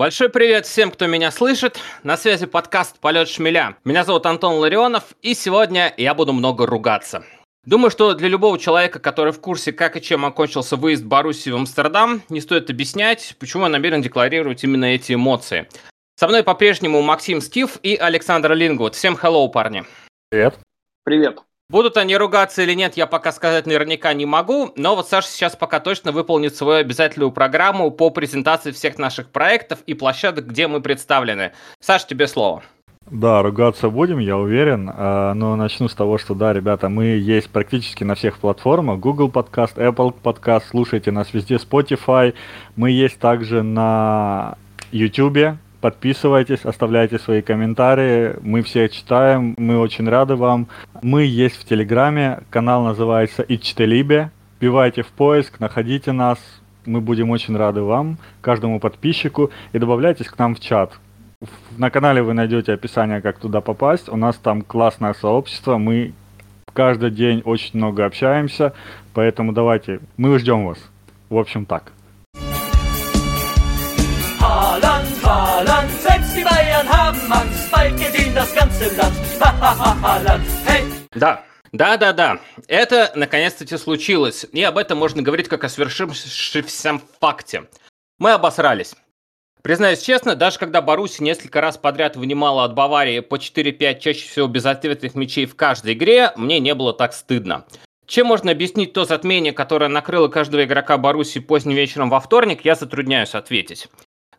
Большой привет всем, кто меня слышит. На связи подкаст «Полет шмеля». Меня зовут Антон Ларионов, и сегодня я буду много ругаться. Думаю, что для любого человека, который в курсе, как и чем окончился выезд Боруссии в Амстердам, не стоит объяснять, почему я намерен декларировать именно эти эмоции. Со мной по-прежнему Максим Стив и Александр Лингвуд. Всем hello, парни. Привет. Привет. Будут они ругаться или нет, я пока сказать наверняка не могу, но вот Саша сейчас пока точно выполнит свою обязательную программу по презентации всех наших проектов и площадок, где мы представлены. Саш, тебе слово. Да, ругаться будем, я уверен, а, но начну с того, что да, ребята, мы есть практически на всех платформах, Google Podcast, Apple Podcast, слушайте нас везде, Spotify, мы есть также на YouTube, Подписывайтесь, оставляйте свои комментарии. Мы все читаем, мы очень рады вам. Мы есть в Телеграме, канал называется Ичтелибе. Вбивайте в поиск, находите нас. Мы будем очень рады вам, каждому подписчику. И добавляйтесь к нам в чат. На канале вы найдете описание, как туда попасть. У нас там классное сообщество. Мы каждый день очень много общаемся. Поэтому давайте, мы ждем вас. В общем так. Да, да-да-да, это наконец-таки случилось, и об этом можно говорить как о свершившемся факте. Мы обосрались. Признаюсь честно, даже когда Баруси несколько раз подряд вынимала от Баварии по 4-5 чаще всего безответных мячей в каждой игре, мне не было так стыдно. Чем можно объяснить то затмение, которое накрыло каждого игрока Баруси поздним вечером во вторник, я затрудняюсь ответить.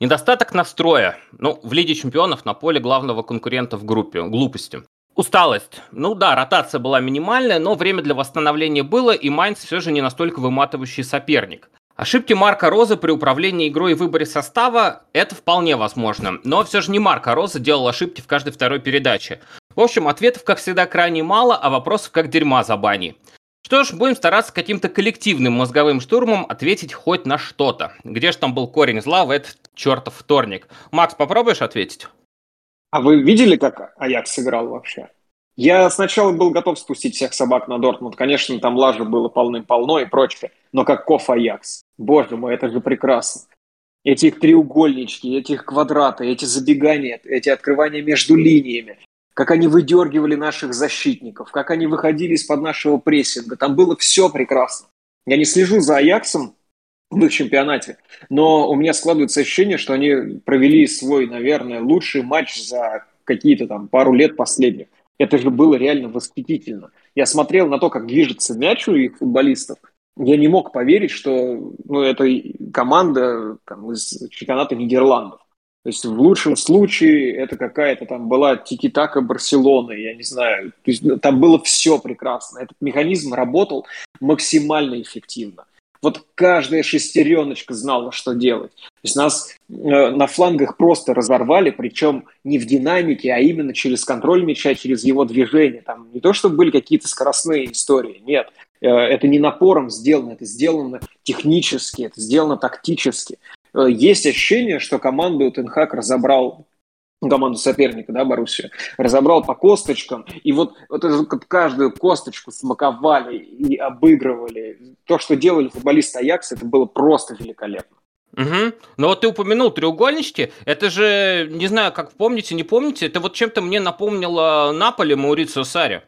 Недостаток настроя. Ну, в Лиге чемпионов на поле главного конкурента в группе. Глупости. Усталость. Ну да, ротация была минимальная, но время для восстановления было, и Майнц все же не настолько выматывающий соперник. Ошибки Марка Роза при управлении игрой и выборе состава – это вполне возможно. Но все же не Марка Роза делал ошибки в каждой второй передаче. В общем, ответов, как всегда, крайне мало, а вопросов как дерьма за бани. Что ж, будем стараться каким-то коллективным мозговым штурмом ответить хоть на что-то. Где же там был корень зла в этот чертов вторник? Макс, попробуешь ответить? А вы видели, как Аякс сыграл вообще? Я сначала был готов спустить всех собак на Дортмунд. Конечно, там лажи было полным-полно и прочее. Но как Коф Аякс. Боже мой, это же прекрасно. Эти треугольнички, эти их квадраты, эти забегания, эти открывания между линиями как они выдергивали наших защитников, как они выходили из-под нашего прессинга. Там было все прекрасно. Я не слежу за Аяксом в их чемпионате, но у меня складывается ощущение, что они провели свой, наверное, лучший матч за какие-то там пару лет последних. Это же было реально восхитительно. Я смотрел на то, как движется мяч у их футболистов. Я не мог поверить, что ну, это команда там, из чемпионата Нидерландов. То есть в лучшем случае это какая-то там была тики-така Барселоны, я не знаю. То есть там было все прекрасно. Этот механизм работал максимально эффективно. Вот каждая шестереночка знала, что делать. То есть нас э, на флангах просто разорвали, причем не в динамике, а именно через контроль мяча, через его движение. Там не то, чтобы были какие-то скоростные истории, нет. Э, это не напором сделано, это сделано технически, это сделано тактически. Э, есть ощущение, что команду Тенхак разобрал команду соперника, да, Боруссия, разобрал по косточкам, и вот, вот каждую косточку смаковали и обыгрывали. То, что делали футболисты Аякса, это было просто великолепно. Угу. Ну вот ты упомянул треугольнички. Это же, не знаю, как помните, не помните, это вот чем-то мне напомнило Наполе Маурицио Сари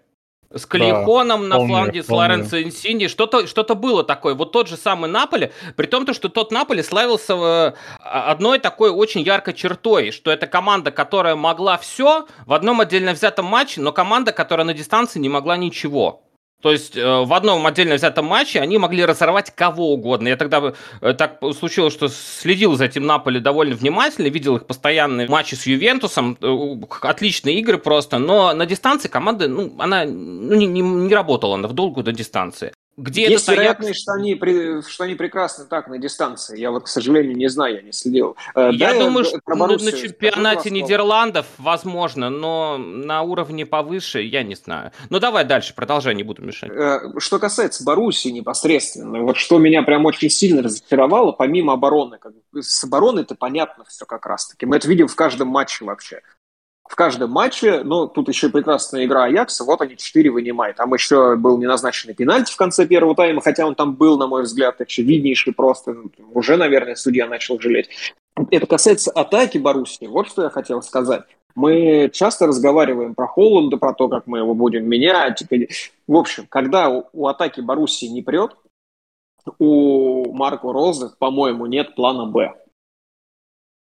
с Калихоном да, на помню, фланге, с Лоренцо Инсинди. Что-то что было такое. Вот тот же самый Наполе, при том, что тот Наполе славился э, одной такой очень яркой чертой, что это команда, которая могла все в одном отдельно взятом матче, но команда, которая на дистанции не могла ничего. То есть э, в одном отдельно взятом матче они могли разорвать кого угодно. Я тогда э, так случилось, что следил за этим Наполи довольно внимательно, видел их постоянные матчи с Ювентусом, э, отличные игры просто, но на дистанции команда, ну, она ну, не, не, не работала в долгую до дистанции. Где Есть это вероятность, что они, что они прекрасны так на дистанции. Я вот, к сожалению, не знаю, я не следил. Э, я да, думаю, что ну, на чемпионате Нидерландов возможно, но на уровне повыше я не знаю. Ну давай дальше, продолжай, не буду мешать. Э, что касается Боруссии непосредственно, вот что меня прям очень сильно разочаровало, помимо обороны, как, с обороной это понятно все как раз-таки. Мы это видим в каждом матче вообще. В каждом матче, ну, тут еще прекрасная игра Аякса, вот они четыре вынимают. Там еще был неназначенный пенальти в конце первого тайма, хотя он там был, на мой взгляд, очевиднейший просто. Уже, наверное, судья начал жалеть. Это касается атаки Боруссии. Вот что я хотел сказать. Мы часто разговариваем про Холланда, про то, как мы его будем менять. В общем, когда у атаки Боруссии не прет, у Марко Розы, по-моему, нет плана «Б».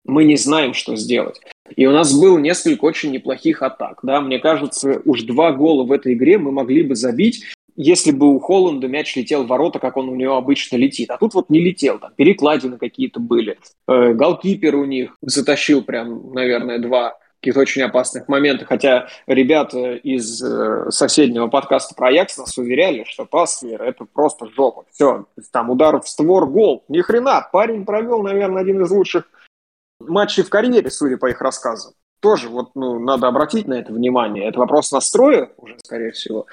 Мы не знаем, что сделать. И у нас было несколько очень неплохих атак. Да? Мне кажется, уж два гола в этой игре мы могли бы забить, если бы у Холланда мяч летел в ворота, как он у него обычно летит. А тут вот не летел, там перекладины какие-то были. Э, голкипер у них затащил прям, наверное, два каких-то очень опасных моментов. Хотя ребята из э, соседнего подкаста про Аякс нас уверяли, что Паслер – это просто жопа. Все, там удар в створ, гол. Ни хрена, парень провел, наверное, один из лучших матчей в карьере, судя по их рассказам. Тоже вот, ну, надо обратить на это внимание. Это вопрос настроя уже, скорее всего.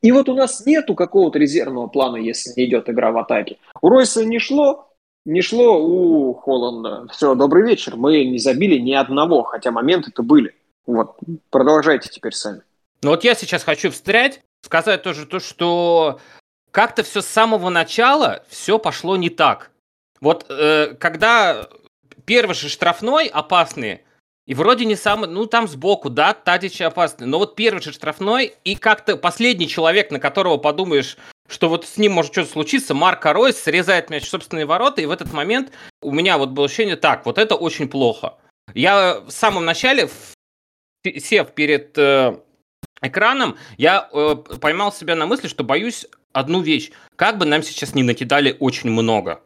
И вот у нас нету какого-то резервного плана, если не идет игра в атаке. У Ройса не шло, не шло у Холланда. Все, добрый вечер. Мы не забили ни одного, хотя моменты-то были. Вот, продолжайте теперь сами. Ну вот я сейчас хочу встрять, сказать тоже то, что как-то все с самого начала все пошло не так. Вот э, когда первый же штрафной опасный, и вроде не самый, ну там сбоку, да, Тадич опасный, но вот первый же штрафной, и как-то последний человек, на которого подумаешь, что вот с ним может что-то случиться, Марко Ройс срезает мяч в собственные ворота, и в этот момент у меня вот было ощущение, так, вот это очень плохо. Я в самом начале, сев перед э, экраном, я э, поймал себя на мысли, что боюсь одну вещь. Как бы нам сейчас не накидали очень много.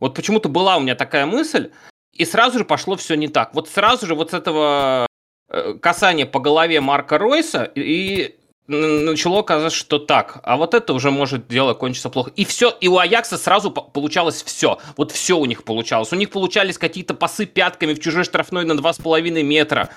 Вот почему-то была у меня такая мысль, и сразу же пошло все не так. Вот сразу же вот с этого э, касания по голове Марка Ройса и начало казаться, что так, а вот это уже может дело кончиться плохо. И все, и у Аякса сразу получалось все. Вот все у них получалось. У них получались какие-то пасы пятками в чужой штрафной на 2,5 метра.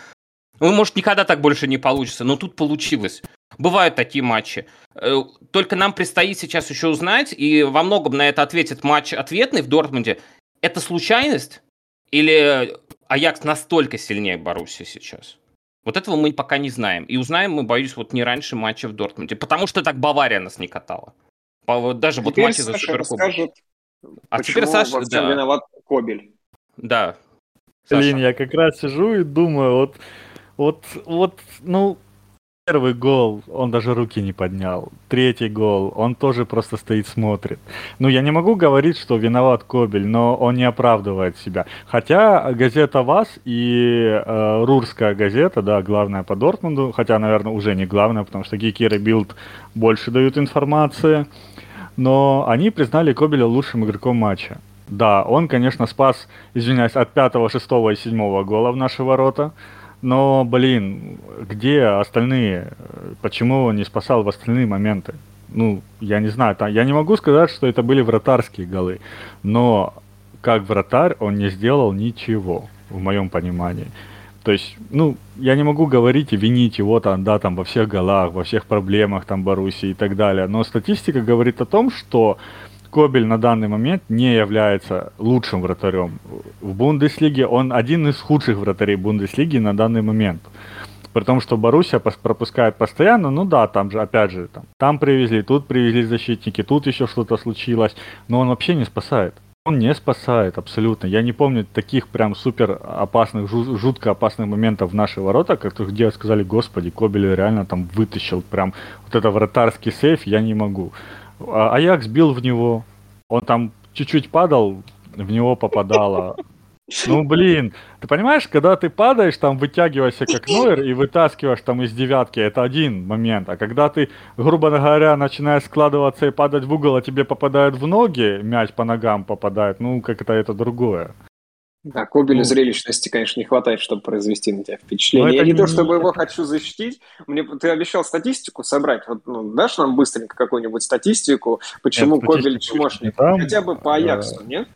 Ну, может, никогда так больше не получится, но тут получилось. Бывают такие матчи. Э, только нам предстоит сейчас еще узнать, и во многом на это ответит матч ответный в Дортмунде. Это случайность или Аякс настолько сильнее Боруссии сейчас? Вот этого мы пока не знаем. И узнаем мы, боюсь, вот не раньше матча в Дортмунде. Потому что так Бавария нас не катала. Даже вот матчи за Суперкубок. А теперь Саша, да. виноват Кобель. Да. Блин, я как раз сижу и думаю, вот, вот, вот, ну, Первый гол, он даже руки не поднял. Третий гол, он тоже просто стоит, смотрит. Ну, я не могу говорить, что виноват Кобель, но он не оправдывает себя. Хотя газета ВАС и э, Рурская газета, да, главная по Дортмунду, хотя, наверное, уже не главная, потому что Гикер и Билд больше дают информации, но они признали Кобеля лучшим игроком матча. Да, он, конечно, спас, извиняюсь, от пятого, шестого и седьмого гола в наши ворота. Но, блин, где остальные? Почему он не спасал в остальные моменты? Ну, я не знаю, там, я не могу сказать, что это были вратарские голы, но как вратарь он не сделал ничего, в моем понимании. То есть, ну, я не могу говорить и винить его там, да, там во всех голах, во всех проблемах там Баруси и так далее. Но статистика говорит о том, что Кобель на данный момент не является лучшим вратарем. В Бундеслиге он один из худших вратарей Бундеслиги на данный момент. При том, что Боруссия пропускает постоянно, ну да, там же, опять же, там, там привезли, тут привезли защитники, тут еще что-то случилось, но он вообще не спасает. Он не спасает абсолютно. Я не помню таких прям супер опасных, жутко опасных моментов в наши ворота, как где сказали, господи, Кобель реально там вытащил прям вот это вратарский сейф, я не могу. А Аякс бил в него, он там чуть-чуть падал, в него попадало. Ну, блин, ты понимаешь, когда ты падаешь, там вытягиваешься как Нойер и вытаскиваешь там из девятки, это один момент. А когда ты, грубо говоря, начинаешь складываться и падать в угол, а тебе попадают в ноги, мяч по ногам попадает, ну, как это это другое. Да, Кобелю ну, зрелищности, конечно, не хватает, чтобы произвести на тебя впечатление. Я не, не то, чтобы его хочу защитить. Мне ты обещал статистику собрать. Вот, ну, дашь нам быстренько какую-нибудь статистику, почему нет, Кобель чмошник? Хотя бы по Аяксу, нет?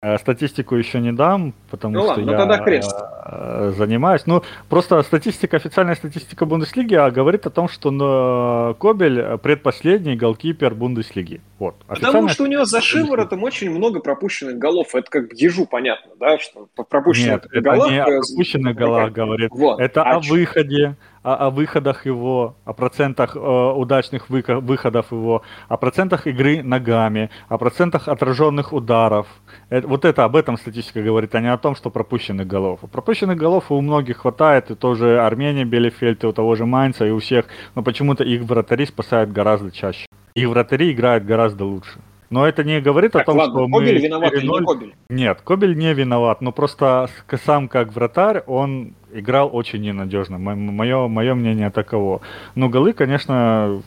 Э, статистику еще не дам, потому ну, что ладно, я тогда крест. Э, занимаюсь. Ну, просто статистика, официальная статистика Бундеслиги а говорит о том, что ну, Кобель предпоследний голкипер Бундеслиги. Вот. Потому что у него за шиворотом очень много пропущенных голов. Это как ежу понятно, да, что пропущенных Нет, голов... это не о пропущенных голах говорит. Вот. Это а о ч... выходе, о, о выходах его, о процентах э, удачных выходов его, о процентах игры ногами, о процентах отраженных ударов. Это, вот это об этом статистика говорит, а не о том, что пропущенных голов. Пропущенных голов у многих хватает, и тоже Армения, Белефельд, и у того же Майнца, и у всех, но почему-то их вратари спасают гораздо чаще. Их вратари играют гораздо лучше. Но это не говорит так, о том, ладно, что Кобель мы... виноват или не Кобель? Нет, Кобель не виноват, но просто сам как вратарь, он играл очень ненадежно. Мое, мое мнение таково. Но голы, конечно,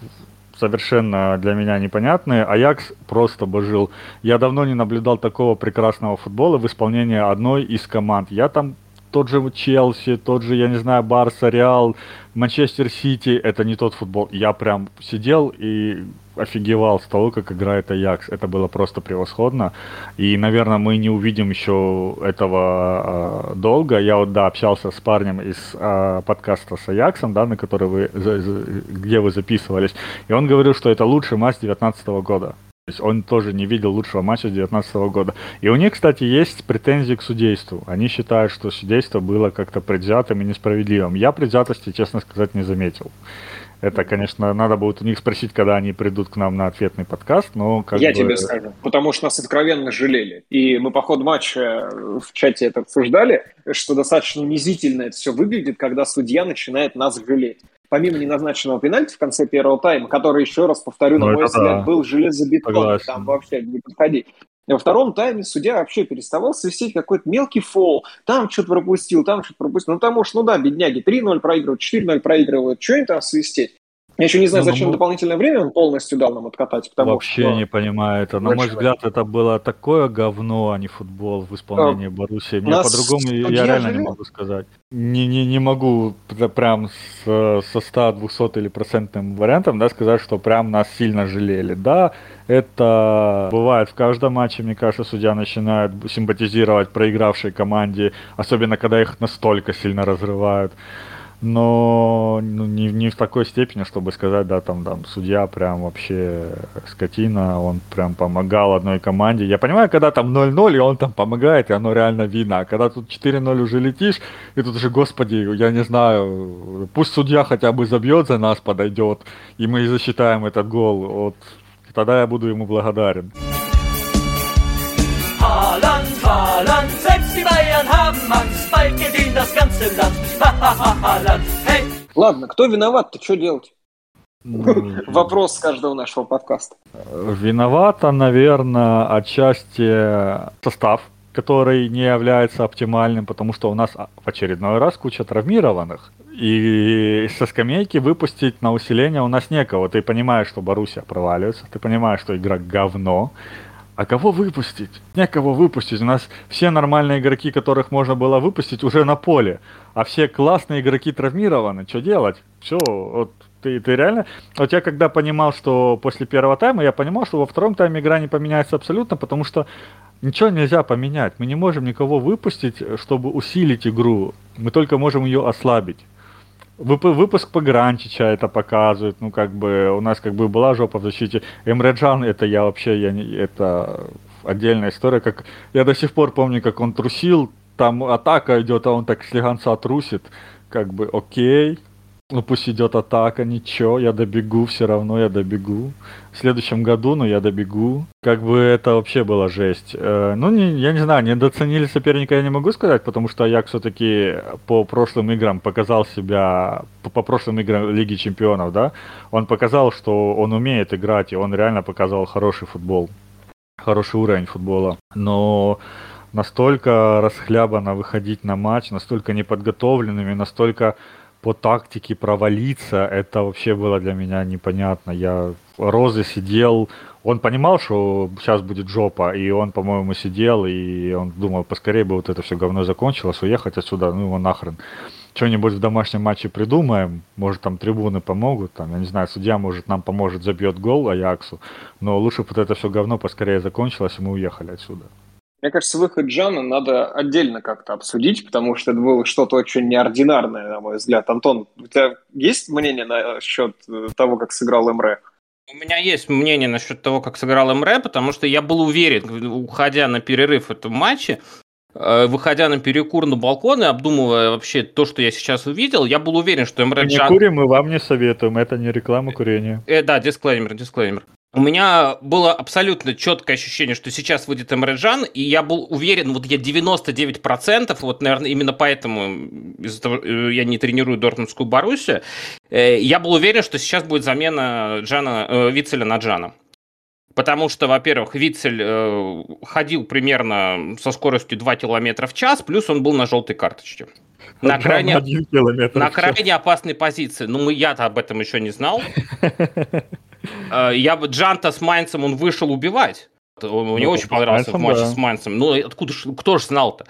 совершенно для меня непонятные. Аякс просто божил. Я давно не наблюдал такого прекрасного футбола в исполнении одной из команд. Я там тот же Челси, тот же, я не знаю, Барса, Реал, Манчестер Сити, это не тот футбол. Я прям сидел и офигевал с того, как играет Аякс. Это было просто превосходно. И, наверное, мы не увидим еще этого э, долго. Я вот, да, общался с парнем из э, подкаста с Аяксом, да, на который вы, за, за, где вы записывались. И он говорил, что это лучший матч 2019 года. То есть он тоже не видел лучшего матча 2019 года. И у них, кстати, есть претензии к судейству. Они считают, что судейство было как-то предвзятым и несправедливым. Я предвзятости, честно сказать, не заметил. Это, конечно, надо будет у них спросить, когда они придут к нам на ответный подкаст, но как Я бы... тебе скажу, потому что нас откровенно жалели. И мы по ходу матча в чате это обсуждали, что достаточно унизительно это все выглядит, когда судья начинает нас жалеть помимо неназначенного пенальти в конце первого тайма, который, еще раз повторю, ну, на мой взгляд, да. был железобетонный, там вообще не подходи. Во втором тайме судья вообще переставал свистеть какой-то мелкий фол, там что-то пропустил, там что-то пропустил. Ну, потому что, ну да, бедняги, 3-0 проигрывают, 4-0 проигрывают, что им там свистеть? Я еще не знаю, ну, зачем ну, дополнительное время он полностью дал нам откатать. Потому вообще что... не понимаю это. На мой взгляд, это было такое говно, а не футбол в исполнении а, Боруссии. Мне по-другому я реально жили? не могу сказать. Не, не, не могу прям с, со 100, 200 или процентным вариантом да, сказать, что прям нас сильно жалели. Да, это бывает в каждом матче, мне кажется, судья начинает симпатизировать проигравшей команде, особенно когда их настолько сильно разрывают но ну, не, не в такой степени, чтобы сказать, да, там, там, судья прям вообще скотина, он прям помогал одной команде. Я понимаю, когда там 0-0, и он там помогает, и оно реально видно. А когда тут 4-0 уже летишь, и тут уже, господи, я не знаю, пусть судья хотя бы забьет за нас, подойдет, и мы засчитаем этот гол. Вот тогда я буду ему благодарен. Haaland, Haaland, selbst die Bayern haben Angst, bald gedient das ganze Land. Ладно, кто виноват-то, что делать? Вопрос с каждого нашего подкаста. Виновата, наверное, отчасти состав, который не является оптимальным, потому что у нас в очередной раз куча травмированных. И со скамейки выпустить на усиление у нас некого. Ты понимаешь, что Боруссия проваливается, ты понимаешь, что игра говно, а кого выпустить? Некого выпустить. У нас все нормальные игроки, которых можно было выпустить, уже на поле. А все классные игроки травмированы. Что делать? Все, вот ты, ты реально... Вот я когда понимал, что после первого тайма, я понимал, что во втором тайме игра не поменяется абсолютно, потому что ничего нельзя поменять. Мы не можем никого выпустить, чтобы усилить игру. Мы только можем ее ослабить. Выпуск Погранчича это показывает, ну как бы у нас как бы была жопа в защите. Эмреджан это я вообще, я не, это отдельная история, как я до сих пор помню, как он трусил, там атака идет, а он так слегонца трусит, как бы окей, ну пусть идет атака, ничего, я добегу, все равно я добегу. В следующем году, ну я добегу. Как бы это вообще была жесть. Э, ну, не, я не знаю, недооценили соперника я не могу сказать, потому что Аяк все-таки по прошлым играм показал себя, по, по прошлым играм Лиги Чемпионов, да, он показал, что он умеет играть, и он реально показал хороший футбол, хороший уровень футбола. Но настолько расхлябанно выходить на матч, настолько неподготовленными, настолько по тактике провалиться, это вообще было для меня непонятно. Я Розы сидел, он понимал, что сейчас будет жопа, и он, по-моему, сидел, и он думал, поскорее бы вот это все говно закончилось, уехать отсюда, ну его нахрен. Что-нибудь в домашнем матче придумаем, может там трибуны помогут, там, я не знаю, судья может нам поможет, забьет гол Аяксу, но лучше бы вот это все говно поскорее закончилось, и мы уехали отсюда. Мне кажется, выход Джана надо отдельно как-то обсудить, потому что это было что-то очень неординарное, на мой взгляд. Антон, у тебя есть мнение насчет э, того, как сыграл Эмре? У меня есть мнение насчет того, как сыграл МР, потому что я был уверен, уходя на перерыв в этом матче, э, выходя на перекур на балкон и обдумывая вообще то, что я сейчас увидел, я был уверен, что МР... Не курим, мы вам не советуем, это не реклама курения. Э, да, дисклеймер, дисклеймер у меня было абсолютно четкое ощущение, что сейчас выйдет Эмреджан, и я был уверен, вот я 99%, вот, наверное, именно поэтому из-за того, э, я не тренирую Дортмундскую Боруссию, э, я был уверен, что сейчас будет замена Джана, э, Вицеля на Джана. Потому что, во-первых, Вицель э, ходил примерно со скоростью 2 км в час, плюс он был на желтой карточке. На крайне, на крайне опасной позиции. Ну, я-то об этом еще не знал. Э, я бы Джанта с Майнцем, он вышел убивать. Мне ну, очень понравился Майнцем, в матче да. с Майнцем. Ну, откуда ж, кто же знал-то?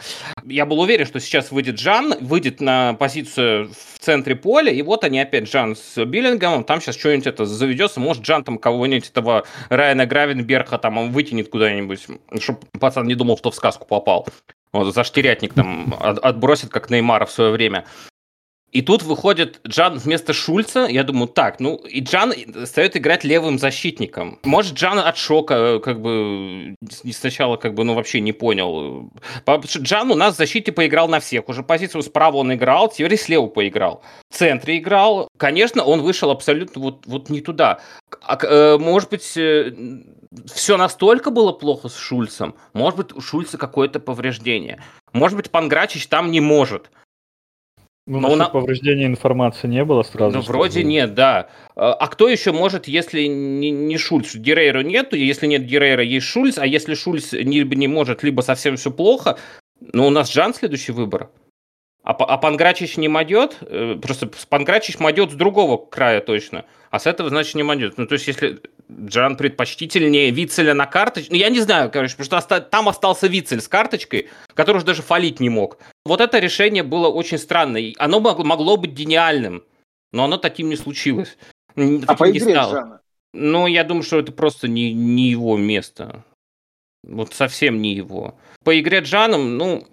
Я был уверен, что сейчас выйдет Джан, выйдет на позицию в центре поля, и вот они опять Джан с Биллингомом, там сейчас что-нибудь это заведется, может Джан там кого-нибудь этого Райана Гравенберга там он вытянет куда-нибудь, чтобы пацан не думал, что в сказку попал. Вот, за штырятник там отбросит, как Неймара в свое время. И тут выходит Джан вместо Шульца. Я думаю, так, ну и Джан стает играть левым защитником. Может, Джан от шока э, как бы сначала как бы ну вообще не понял. Джан у нас в защите поиграл на всех. Уже позицию справа он играл, теперь слева поиграл. В центре играл. Конечно, он вышел абсолютно вот, вот не туда. А, э, может быть, э, все настолько было плохо с Шульцем. Может быть, у Шульца какое-то повреждение. Может быть, Панграчич там не может. Ну, Но на... повреждения информации не было сразу. Ну, вроде нет, да. А, а кто еще может, если не, не Шульц? Дирейра нету, если нет Дирейра, есть Шульц, а если Шульц либо не может, либо совсем все плохо, ну, у нас Жан следующий выбор. А, а Панграчич не мадет? Э, просто Панграчич мадет с другого края точно. А с этого, значит, не мадет. Ну, то есть, если Джан предпочтительнее Вицеля на карточке. Ну, я не знаю, короче, потому что там остался Вицель с карточкой, который уже даже фалить не мог. Вот это решение было очень странное. Оно могло, могло быть гениальным, но оно таким не случилось. А по игре Джана? Ну, я думаю, что это просто не, не его место. Вот совсем не его. По игре Джаном, ну,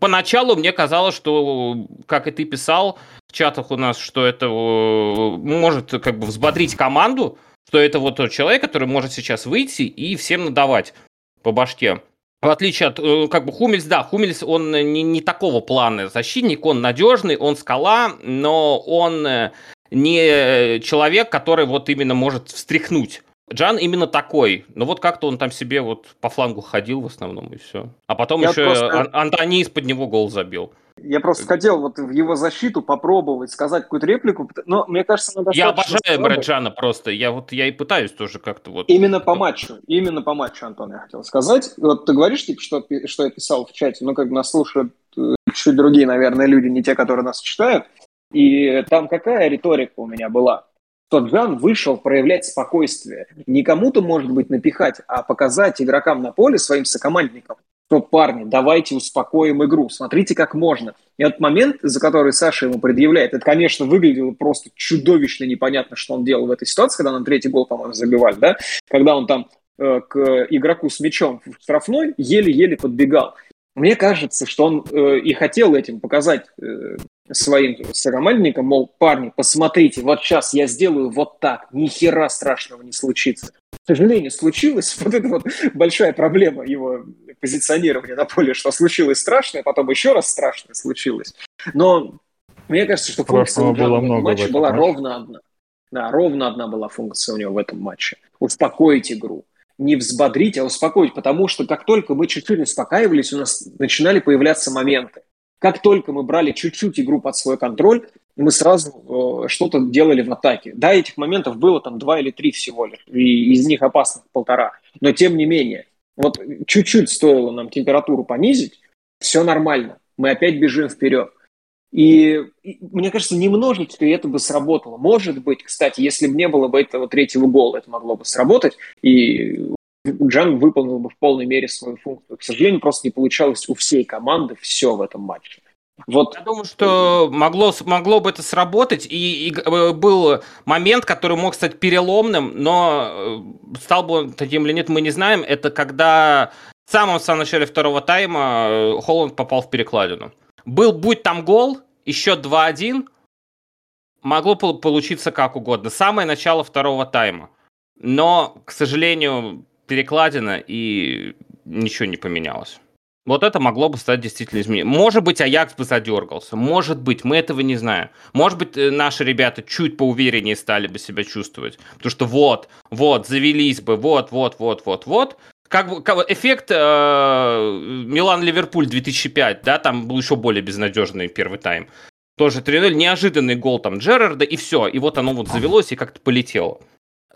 поначалу мне казалось, что, как и ты писал в чатах у нас, что это э, может как бы взбодрить команду, что это вот тот человек, который может сейчас выйти и всем надавать по башке. В отличие от, э, как бы, Хумельс, да, Хумельс, он не, не такого плана защитник, он надежный, он скала, но он э, не человек, который вот именно может встряхнуть. Джан именно такой. Но вот как-то он там себе вот по флангу ходил в основном, и все. А потом Я еще просто... Антони из-под него гол забил. Я просто хотел вот в его защиту попробовать сказать какую-то реплику, но мне кажется, она Я обожаю Мараджана просто, я вот я и пытаюсь тоже как-то вот... Именно по матчу, именно по матчу, Антон, я хотел сказать. Вот ты говоришь, типа, что, что я писал в чате, ну, как бы нас слушают э, чуть другие, наверное, люди, не те, которые нас читают. И там какая риторика у меня была? Что Джан вышел проявлять спокойствие. Не кому-то, может быть, напихать, а показать игрокам на поле, своим сокомандникам, что, парни, давайте успокоим игру, смотрите, как можно. И этот момент, за который Саша ему предъявляет, это, конечно, выглядело просто чудовищно непонятно, что он делал в этой ситуации, когда на третий гол, по-моему, забивали, да, когда он там э, к игроку с мячом в штрафной еле-еле подбегал. Мне кажется, что он э, и хотел этим показать э, своим сокомандникам, мол, парни, посмотрите, вот сейчас я сделаю вот так, ни хера страшного не случится. К сожалению, случилось. Вот это вот большая проблема его позиционирования на поле, что случилось страшное, потом еще раз страшное случилось. Но мне кажется, что функция было много матча была матче. ровно одна. Да, ровно одна была функция у него в этом матче. Успокоить игру не взбодрить, а успокоить, потому что как только мы чуть-чуть успокаивались, у нас начинали появляться моменты. Как только мы брали чуть-чуть игру под свой контроль, мы сразу э, что-то делали в атаке. Да, этих моментов было там два или три всего лишь, и из них опасных полтора. Но тем не менее, вот чуть-чуть стоило нам температуру понизить, все нормально, мы опять бежим вперед. И, и мне кажется, немножечко это бы сработало. Может быть, кстати, если бы не было бы этого третьего гола, это могло бы сработать, и Джан выполнил бы в полной мере свою функцию. К сожалению, просто не получалось у всей команды все в этом матче. Вот. Я думаю, что могло, могло бы это сработать, и, и э, был момент, который мог стать переломным, но э, стал бы он таким или нет, мы не знаем. Это когда В самом, самом начале второго тайма э, Холланд попал в перекладину. Был, будь там гол, еще 2-1, могло получиться как угодно. Самое начало второго тайма. Но, к сожалению, перекладина и ничего не поменялось. Вот это могло бы стать действительно изменением. Может быть, Аякс бы задергался. Может быть, мы этого не знаем. Может быть, э, наши ребята чуть поувереннее стали бы себя чувствовать. Потому что вот, вот, завелись бы, вот, вот, вот, вот, вот. Как бы как, эффект э, Милан-Ливерпуль 2005, да, там был еще более безнадежный первый тайм. Тоже 3-0, неожиданный гол там Джерарда, и все. И вот оно вот завелось и как-то полетело.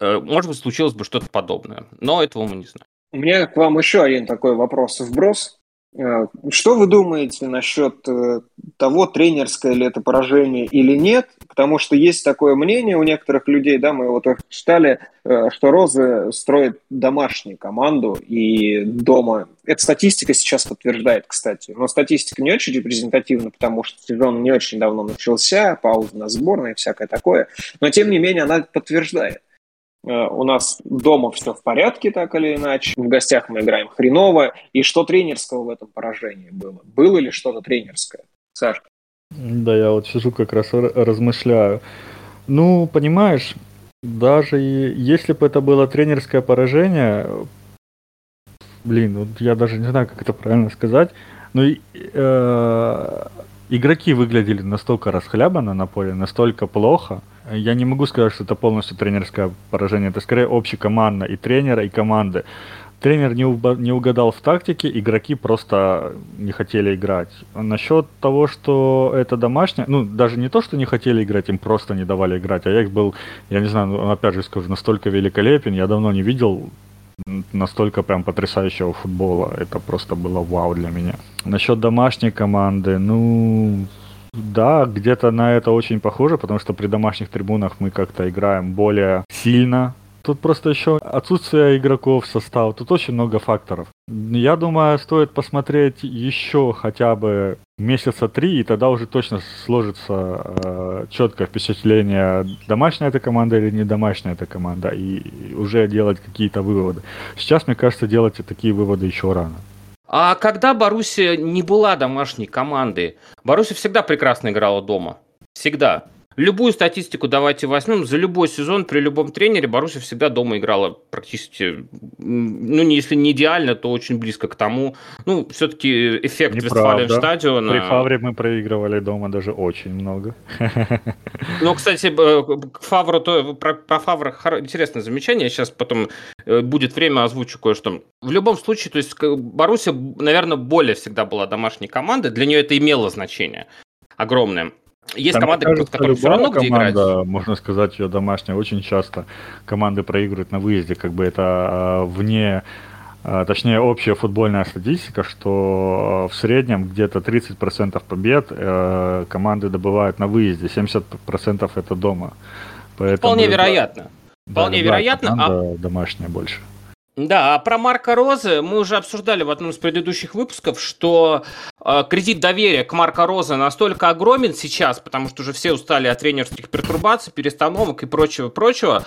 Э, может быть, случилось бы что-то подобное. Но этого мы не знаем. У меня к вам еще один такой вопрос вброс. Э, что вы думаете насчет э, того, тренерское ли это поражение или нет? Потому что есть такое мнение у некоторых людей, да, мы его тоже читали, что Розы строит домашнюю команду и дома. Эта статистика сейчас подтверждает, кстати. Но статистика не очень репрезентативна, потому что сезон не очень давно начался, пауза на сборной и всякое такое. Но, тем не менее, она подтверждает. Э, у нас дома все в порядке, так или иначе. В гостях мы играем хреново. И что тренерского в этом поражении было? Было ли что-то тренерское? Саш? Да, я вот сижу как раз размышляю. Ну, понимаешь, даже если бы это было тренерское поражение, блин, вот я даже не знаю, как это правильно сказать, но э, игроки выглядели настолько расхлябанно на поле, настолько плохо, я не могу сказать, что это полностью тренерское поражение. Это скорее общекомандно и тренера, и команды. Тренер не, уба- не угадал в тактике, игроки просто не хотели играть. Насчет того, что это домашнее, ну, даже не то, что не хотели играть, им просто не давали играть. А я их был, я не знаю, ну, опять же скажу, настолько великолепен, я давно не видел настолько прям потрясающего футбола. Это просто было вау для меня. Насчет домашней команды, ну, да, где-то на это очень похоже, потому что при домашних трибунах мы как-то играем более сильно. Тут просто еще отсутствие игроков состава, тут очень много факторов. Я думаю, стоит посмотреть еще хотя бы месяца три, и тогда уже точно сложится э, четкое впечатление, домашняя эта команда или не домашняя эта команда, и уже делать какие-то выводы. Сейчас, мне кажется, делать такие выводы еще рано. А когда Боруссия не была домашней командой, Боруссия всегда прекрасно играла дома. Всегда. Любую статистику давайте возьмем. За любой сезон при любом тренере Боруссия всегда дома играла практически, ну, если не идеально, то очень близко к тому. Ну, все-таки эффект Вестфален стадиона. При Фавре мы проигрывали дома даже очень много. Ну, кстати, э, к Фавру, то, про, про Фавра интересное замечание. Сейчас потом э, будет время озвучу кое-что. В любом случае, то есть Боруссия, наверное, более всегда была домашней командой. Для нее это имело значение огромное. Есть Там, команды, кажется, которые все равно где команда, играть. Можно сказать, ее домашняя. Очень часто команды проигрывают на выезде. Как бы это э, вне а, точнее общая футбольная статистика, что в среднем где-то 30% побед э, команды добывают на выезде, 70% это дома. Поэтому, Вполне вероятно. Вполне да, вероятно. А... Домашняя больше. Да, а про Марка Розы мы уже обсуждали в одном из предыдущих выпусков, что э, кредит доверия к Марка Розе настолько огромен сейчас, потому что уже все устали от тренерских пертурбаций, перестановок и прочего-прочего,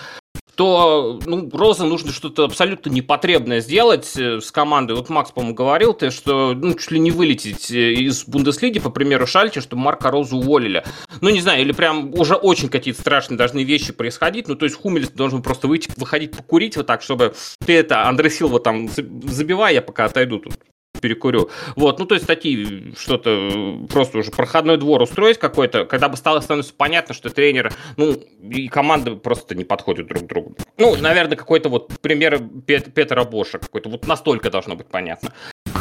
то ну, Роза нужно что-то абсолютно непотребное сделать э, с командой. Вот Макс, по-моему, говорил, ты, что ну, чуть ли не вылететь э, из Бундеслиги, по примеру Шальче, чтобы Марка Розу уволили. Ну, не знаю, или прям уже очень какие-то страшные должны вещи происходить. Ну, то есть Хумелес должен просто выйти, выходить покурить вот так, чтобы ты это, Андре Силва там забивай, я пока отойду тут перекурю. Вот, ну, то есть такие что-то просто уже проходной двор устроить какой-то, когда бы стало становиться понятно, что тренер, ну, и команда просто не подходят друг к другу. Ну, наверное, какой-то вот пример Пет, Петра Боша какой-то, вот настолько должно быть понятно.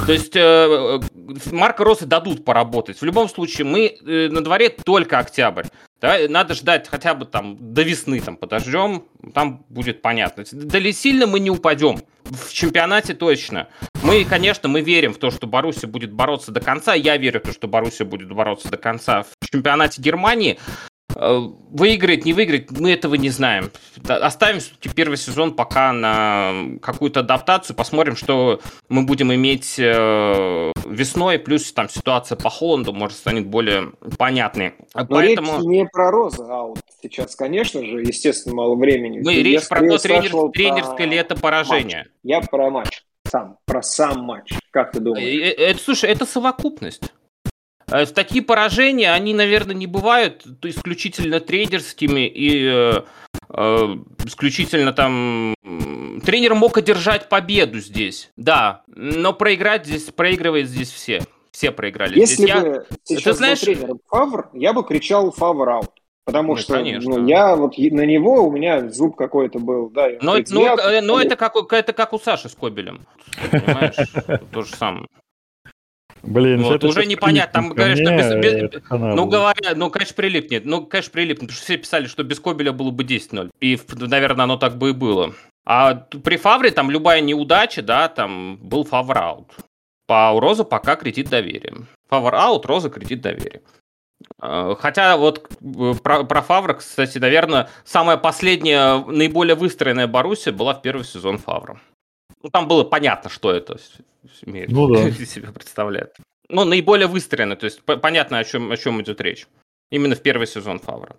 То есть э, э Марка Росы дадут поработать. В любом случае, мы э, на дворе только октябрь. Да, надо ждать хотя бы там до весны там подождем, там будет понятно. Дали сильно мы не упадем. В чемпионате точно. Мы, конечно, мы верим в то, что Боруссия будет бороться до конца. Я верю в то, что Боруссия будет бороться до конца в чемпионате Германии. Э, выиграет, не выиграет, мы этого не знаем. Оставим первый сезон пока на какую-то адаптацию, посмотрим, что мы будем иметь э, весной, плюс там ситуация по Холланду, может, станет более понятной. Но Поэтому... речь не про Роза, а вот сейчас, конечно же, естественно, мало времени. Мы речь про то, тренер, тренерское ли это поражение. Матч. Я про матч. Сам, про сам матч. Как ты думаешь? Это, слушай, это совокупность. Такие поражения, они, наверное, не бывают исключительно трейдерскими и э, э, исключительно там... Тренер мог одержать победу здесь, да, но проиграть здесь, проигрывает здесь все. Все проиграли. Если здесь бы я... сейчас Ты знаешь... тренером Фавр, я бы кричал Фавр аут. Потому ну, что конечно. Ну, я вот на него у меня зуб какой-то был, да. Но, говорит, но, я... но это, как, это как у Саши с Кобелем. Понимаешь? То же самое. Блин, вот, уже непонятно, там говорят, что без, без, ну говоря, ну конечно прилипнет, ну конечно прилипнет, потому что все писали, что без Кобеля было бы 10-0, и, наверное, оно так бы и было. А при Фавре там любая неудача, да, там был фавраут. По Розу пока кредит доверия. Фавр аут, Роза кредит доверия. А, хотя вот э, про, про Фавра, кстати, наверное, самая последняя, наиболее выстроенная Боруссия была в первый сезон Фавра. Ну, там было понятно, что это имеет ну, да. себя представляет. Ну, наиболее выстроено, то есть понятно, о чем, о чем идет речь. Именно в первый сезон Фавра.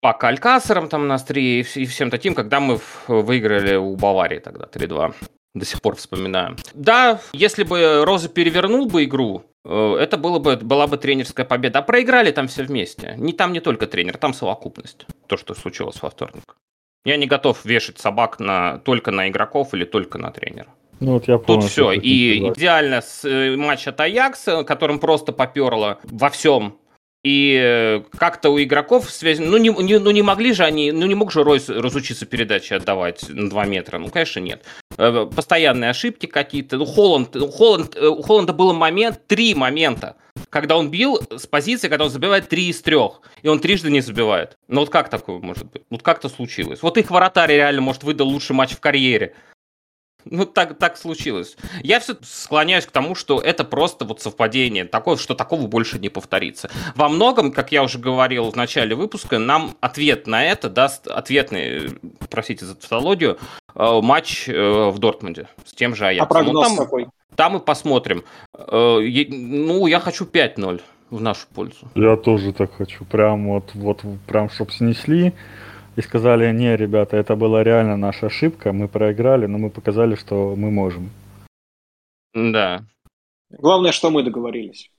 По Калькасерам там на острие и всем таким, когда мы выиграли у Баварии тогда 3-2. До сих пор вспоминаю. Да, если бы Роза перевернул бы игру, э, это было бы, была бы тренерская победа. А проиграли там все вместе. Не там не только тренер, там совокупность. То, что случилось во вторник. Я не готов вешать собак на, только на игроков или только на тренера. Ну, вот я понял, Тут все. И сказать. идеально с э, матч от Аякса, которым просто поперло во всем. И э, как-то у игроков связь... Ну не, не, ну, не могли же они... Ну, не мог же Ройс разучиться передачи отдавать на 2 метра. Ну, конечно, нет. Э, постоянные ошибки какие-то. Ну, Холланд... Холланд... У Холланда был момент, три момента, когда он бил с позиции, когда он забивает три из трех, и он трижды не забивает. Ну, вот как такое может быть? Вот как-то случилось. Вот их вратарь реально, может, выдал лучший матч в карьере. Ну, так, так случилось. Я все склоняюсь к тому, что это просто вот совпадение, такое, что такого больше не повторится. Во многом, как я уже говорил в начале выпуска, нам ответ на это даст ответный, простите за тавтологию, э, матч э, в Дортмунде с тем же Аяксом. А прогноз ну, там, какой? Там и посмотрим. Э, ну, я хочу 5-0 в нашу пользу. Я тоже так хочу. Прям вот, вот прям, чтобы снесли и сказали, не, ребята, это была реально наша ошибка, мы проиграли, но мы показали, что мы можем. Да. Главное, что мы договорились.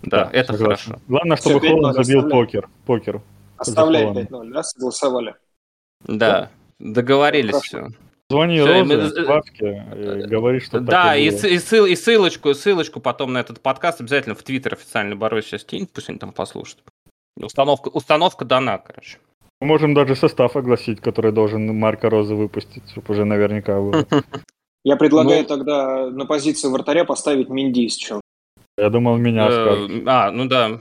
Да, да это согласен. хорошо. Главное, чтобы Холланд забил покер. покер. Оставляем 5-0, да? Согласовали. Да, да. договорились все. Звони все, Розе, Вавке, и говори, что Да, и, и, ссыл, и ссылочку, ссылочку потом на этот подкаст обязательно в Твиттер официально борюсь сейчас кинь, пусть они там послушают. Установка, установка дана, короче. Можем даже состав огласить, который должен Марка Розы выпустить, чтобы уже наверняка было. Я предлагаю ну, тогда на позицию вратаря поставить Миндис, что. Я думал, меня э, скажут. А, ну да.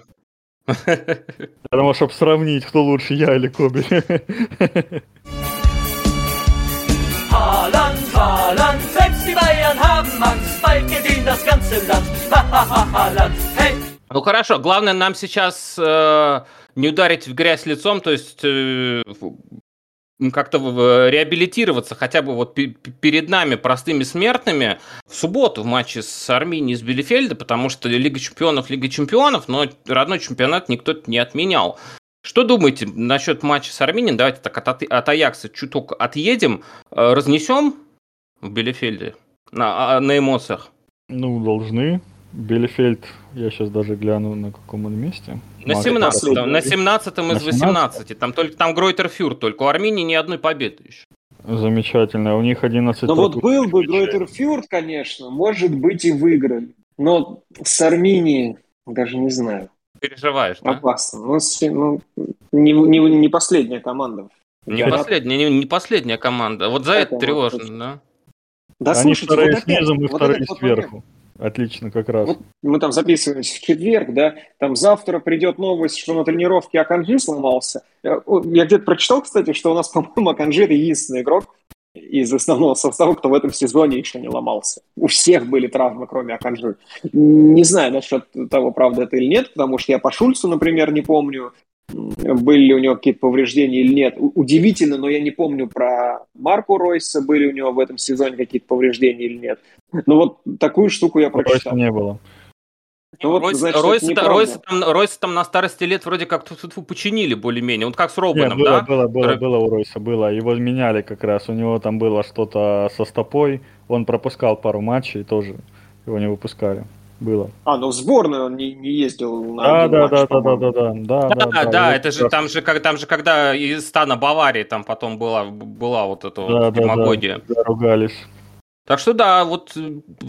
Я думал, чтобы сравнить, кто лучше, я или Коби. Haaland, Haaland, selbst die Bayern haben Angst, bald gewinnt das ganze Land. Haaland, hey! Ну хорошо, главное нам сейчас э, не ударить в грязь лицом, то есть э, как-то реабилитироваться хотя бы вот перед нами, простыми смертными, в субботу в матче с Арминией из Билефельда, потому что Лига Чемпионов, Лига Чемпионов, но родной чемпионат никто не отменял. Что думаете насчет матча с Арминией? Давайте так от, от Аякса чуток отъедем, э, разнесем в Билефельде на, а, на эмоциях? Ну, должны. Билефельд, я сейчас даже гляну, на каком он месте. На 17 на 17 из 18 Там только там Гройтер Фюр, только у Армении ни одной победы еще. Замечательно. У них 11 Ну вот был бы Гройтер Фюрт, конечно, может быть и выиграли. Но с Арменией даже не знаю. Переживаешь, да? Опасно. Ну, ну не, не, не последняя команда. Не последняя, не, не последняя команда. Вот за это, это тревожно, да? Да, Они слушайте, вторые вот снизу, мы вот вторые сверху. Отлично, как раз. Вот мы там записываемся в четверг, да, там завтра придет новость, что на тренировке Аканжи сломался. Я, я где-то прочитал, кстати, что у нас, по-моему, Аканжи это единственный игрок из основного состава, кто в этом сезоне еще не ломался. У всех были травмы, кроме Аканжи. Не знаю насчет того, правда это или нет, потому что я по Шульцу, например, не помню были ли у него какие-то повреждения или нет. Удивительно, но я не помню про Марку Ройса, были у него в этом сезоне какие-то повреждения или нет. Но вот такую штуку я прочитал. не было. то вот, Ройс, значит, Ройс, это Ройс, там, Ройс там на старости лет вроде как тут починили более-менее. Он как с Робином, Нет, было, да? Было, было, было у Ройса, было. Его меняли как раз. У него там было что-то со стопой. Он пропускал пару матчей, тоже его не выпускали. Было. А, ну в сборную он не, не ездил на да, да, матч, да, да, да, да, да, да, да, да, да, это же там же, как, там же, когда из стана Баварии там потом была, была вот эта да, вот демагогия. Да, да, ругались. Так что да, вот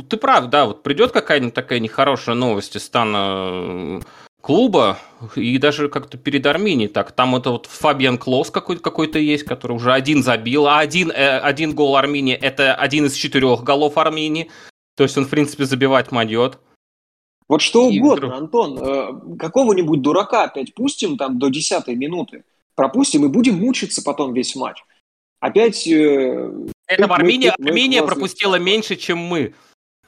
ты прав, да, вот придет какая-нибудь такая нехорошая новость из стана клуба, и даже как-то перед Арминией так, там это вот Фабиан Клос какой-то, какой-то есть, который уже один забил, а один, э, один гол Арминии – это один из четырех голов Арминии, то есть он, в принципе, забивать могет. Вот что и угодно, вдруг... Антон, э, какого-нибудь дурака опять пустим там до десятой минуты, пропустим и будем мучиться потом весь матч. Опять э, это мы, Армения, мы, Армения мы пропустила меньше, чем мы.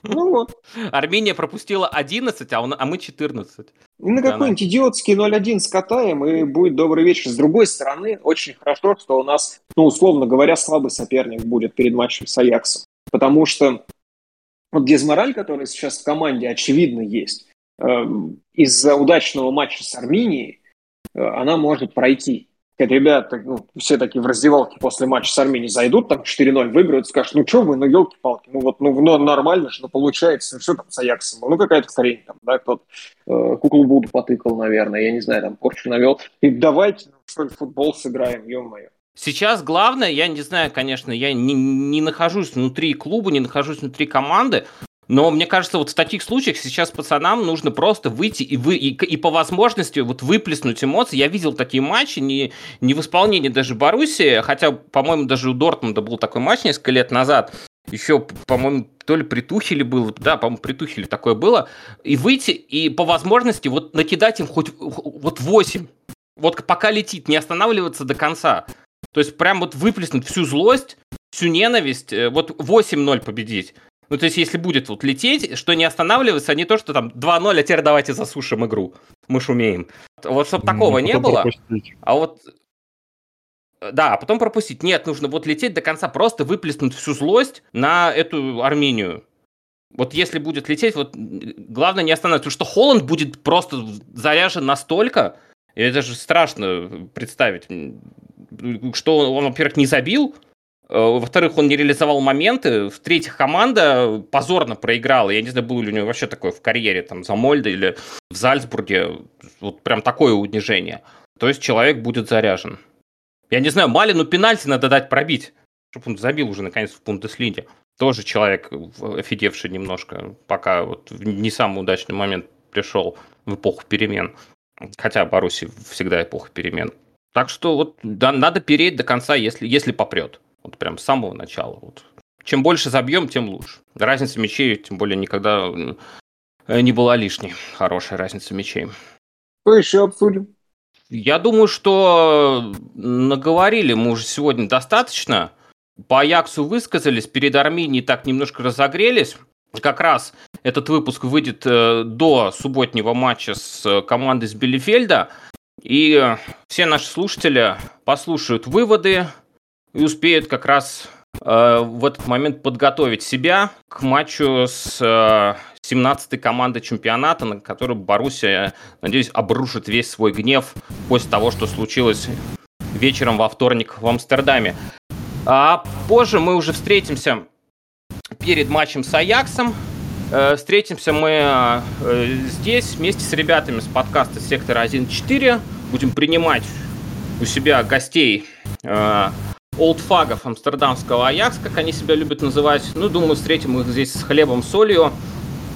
Ну вот. Армения пропустила 11, а, он, а мы 14. И на какой-нибудь идиотский 0-1 скатаем, и будет добрый вечер. С другой стороны, очень хорошо, что у нас, ну, условно говоря, слабый соперник будет перед матчем с Аяксом. Потому что вот дезмораль, который сейчас в команде, очевидно, есть. Эм, из-за удачного матча с Арменией э, она может пройти ребята, ну, все такие в раздевалке после матча с Арменией зайдут, там 4-0 выиграют, скажут, ну что вы, ну елки-палки, ну вот, ну, ну нормально же, ну получается, что там с Аяксом, ну какая-то хрень там, да, кто-то э, куклу Буду потыкал, наверное, я не знаю, там порчу навел, и давайте, ну, что ли, футбол сыграем, ё-моё. Сейчас главное, я не знаю, конечно, я не, не нахожусь внутри клуба, не нахожусь внутри команды, но мне кажется, вот в таких случаях сейчас пацанам нужно просто выйти и, вы, и, и по возможности вот выплеснуть эмоции. Я видел такие матчи не, не в исполнении даже Боруссии, хотя, по-моему, даже у Дортмунда был такой матч несколько лет назад. Еще, по-моему, то ли притухили было, да, по-моему, притухили такое было. И выйти и по возможности вот накидать им хоть вот 8. Вот пока летит, не останавливаться до конца. То есть прям вот выплеснуть всю злость, всю ненависть, э, вот 8-0 победить. Ну, то есть, если будет вот лететь, что не останавливаться, а не то, что там 2-0, а теперь давайте засушим игру. Мы шумеем. Вот чтобы такого не было. Пропустить. А вот да, а потом пропустить. Нет, нужно вот лететь до конца, просто выплеснуть всю злость на эту Армению. Вот если будет лететь, вот главное не останавливаться, потому что Холланд будет просто заряжен настолько, и это же страшно представить, что он, во-первых, не забил, Э, во-вторых, он не реализовал моменты. В-третьих, команда позорно проиграла. Я не знаю, было ли у него вообще такое в карьере, там, за Мольда или в Зальцбурге. Вот прям такое унижение. То есть человек будет заряжен. Я не знаю, Малину пенальти надо дать пробить, чтобы он забил уже наконец в Бундеслиге. Тоже человек офигевший немножко, пока вот в не самый удачный момент пришел в эпоху перемен. Хотя Баруси всегда эпоха перемен. Так что вот да, надо переть до конца, если, если попрет. Вот прям с самого начала. Вот. Чем больше забьем, тем лучше. Разница мячей, тем более, никогда э, не была лишней. Хорошая разница мячей. Что еще обсудим? Я думаю, что наговорили мы уже сегодня достаточно. По Аяксу высказались, перед Арменией так немножко разогрелись. Как раз этот выпуск выйдет э, до субботнего матча с командой с Белефельда. И все наши слушатели послушают выводы, и успеют как раз э, в этот момент подготовить себя к матчу с э, 17-й командой чемпионата, на который Боруссия, надеюсь, обрушит весь свой гнев после того, что случилось вечером во вторник в Амстердаме. А позже мы уже встретимся перед матчем с Аяксом. Э, встретимся мы э, здесь вместе с ребятами с подкаста «Сектора 1.4». Будем принимать у себя гостей э, олдфагов амстердамского Аякс, как они себя любят называть. Ну, думаю, встретим их здесь с хлебом, солью.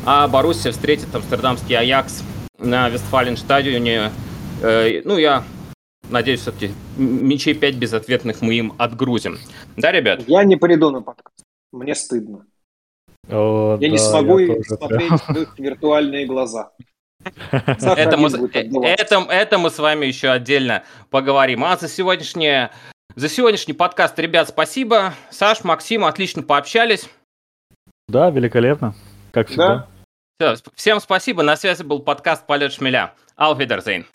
А Боруссия встретит амстердамский Аякс на Вестфален-стадионе. Ну, я надеюсь, все-таки мячей 5 безответных мы им отгрузим. Да, ребят? Я не приду на подкаст. Мне стыдно. О, я да, не смогу я смотреть прям... в их виртуальные глаза. Это мы, это, это мы с вами еще отдельно поговорим. А за сегодняшнее за сегодняшний подкаст, ребят, спасибо. Саш, Максим, отлично пообщались. Да, великолепно, как всегда. Да. Все, всем спасибо. На связи был подкаст «Полет шмеля». Алфидерзейн.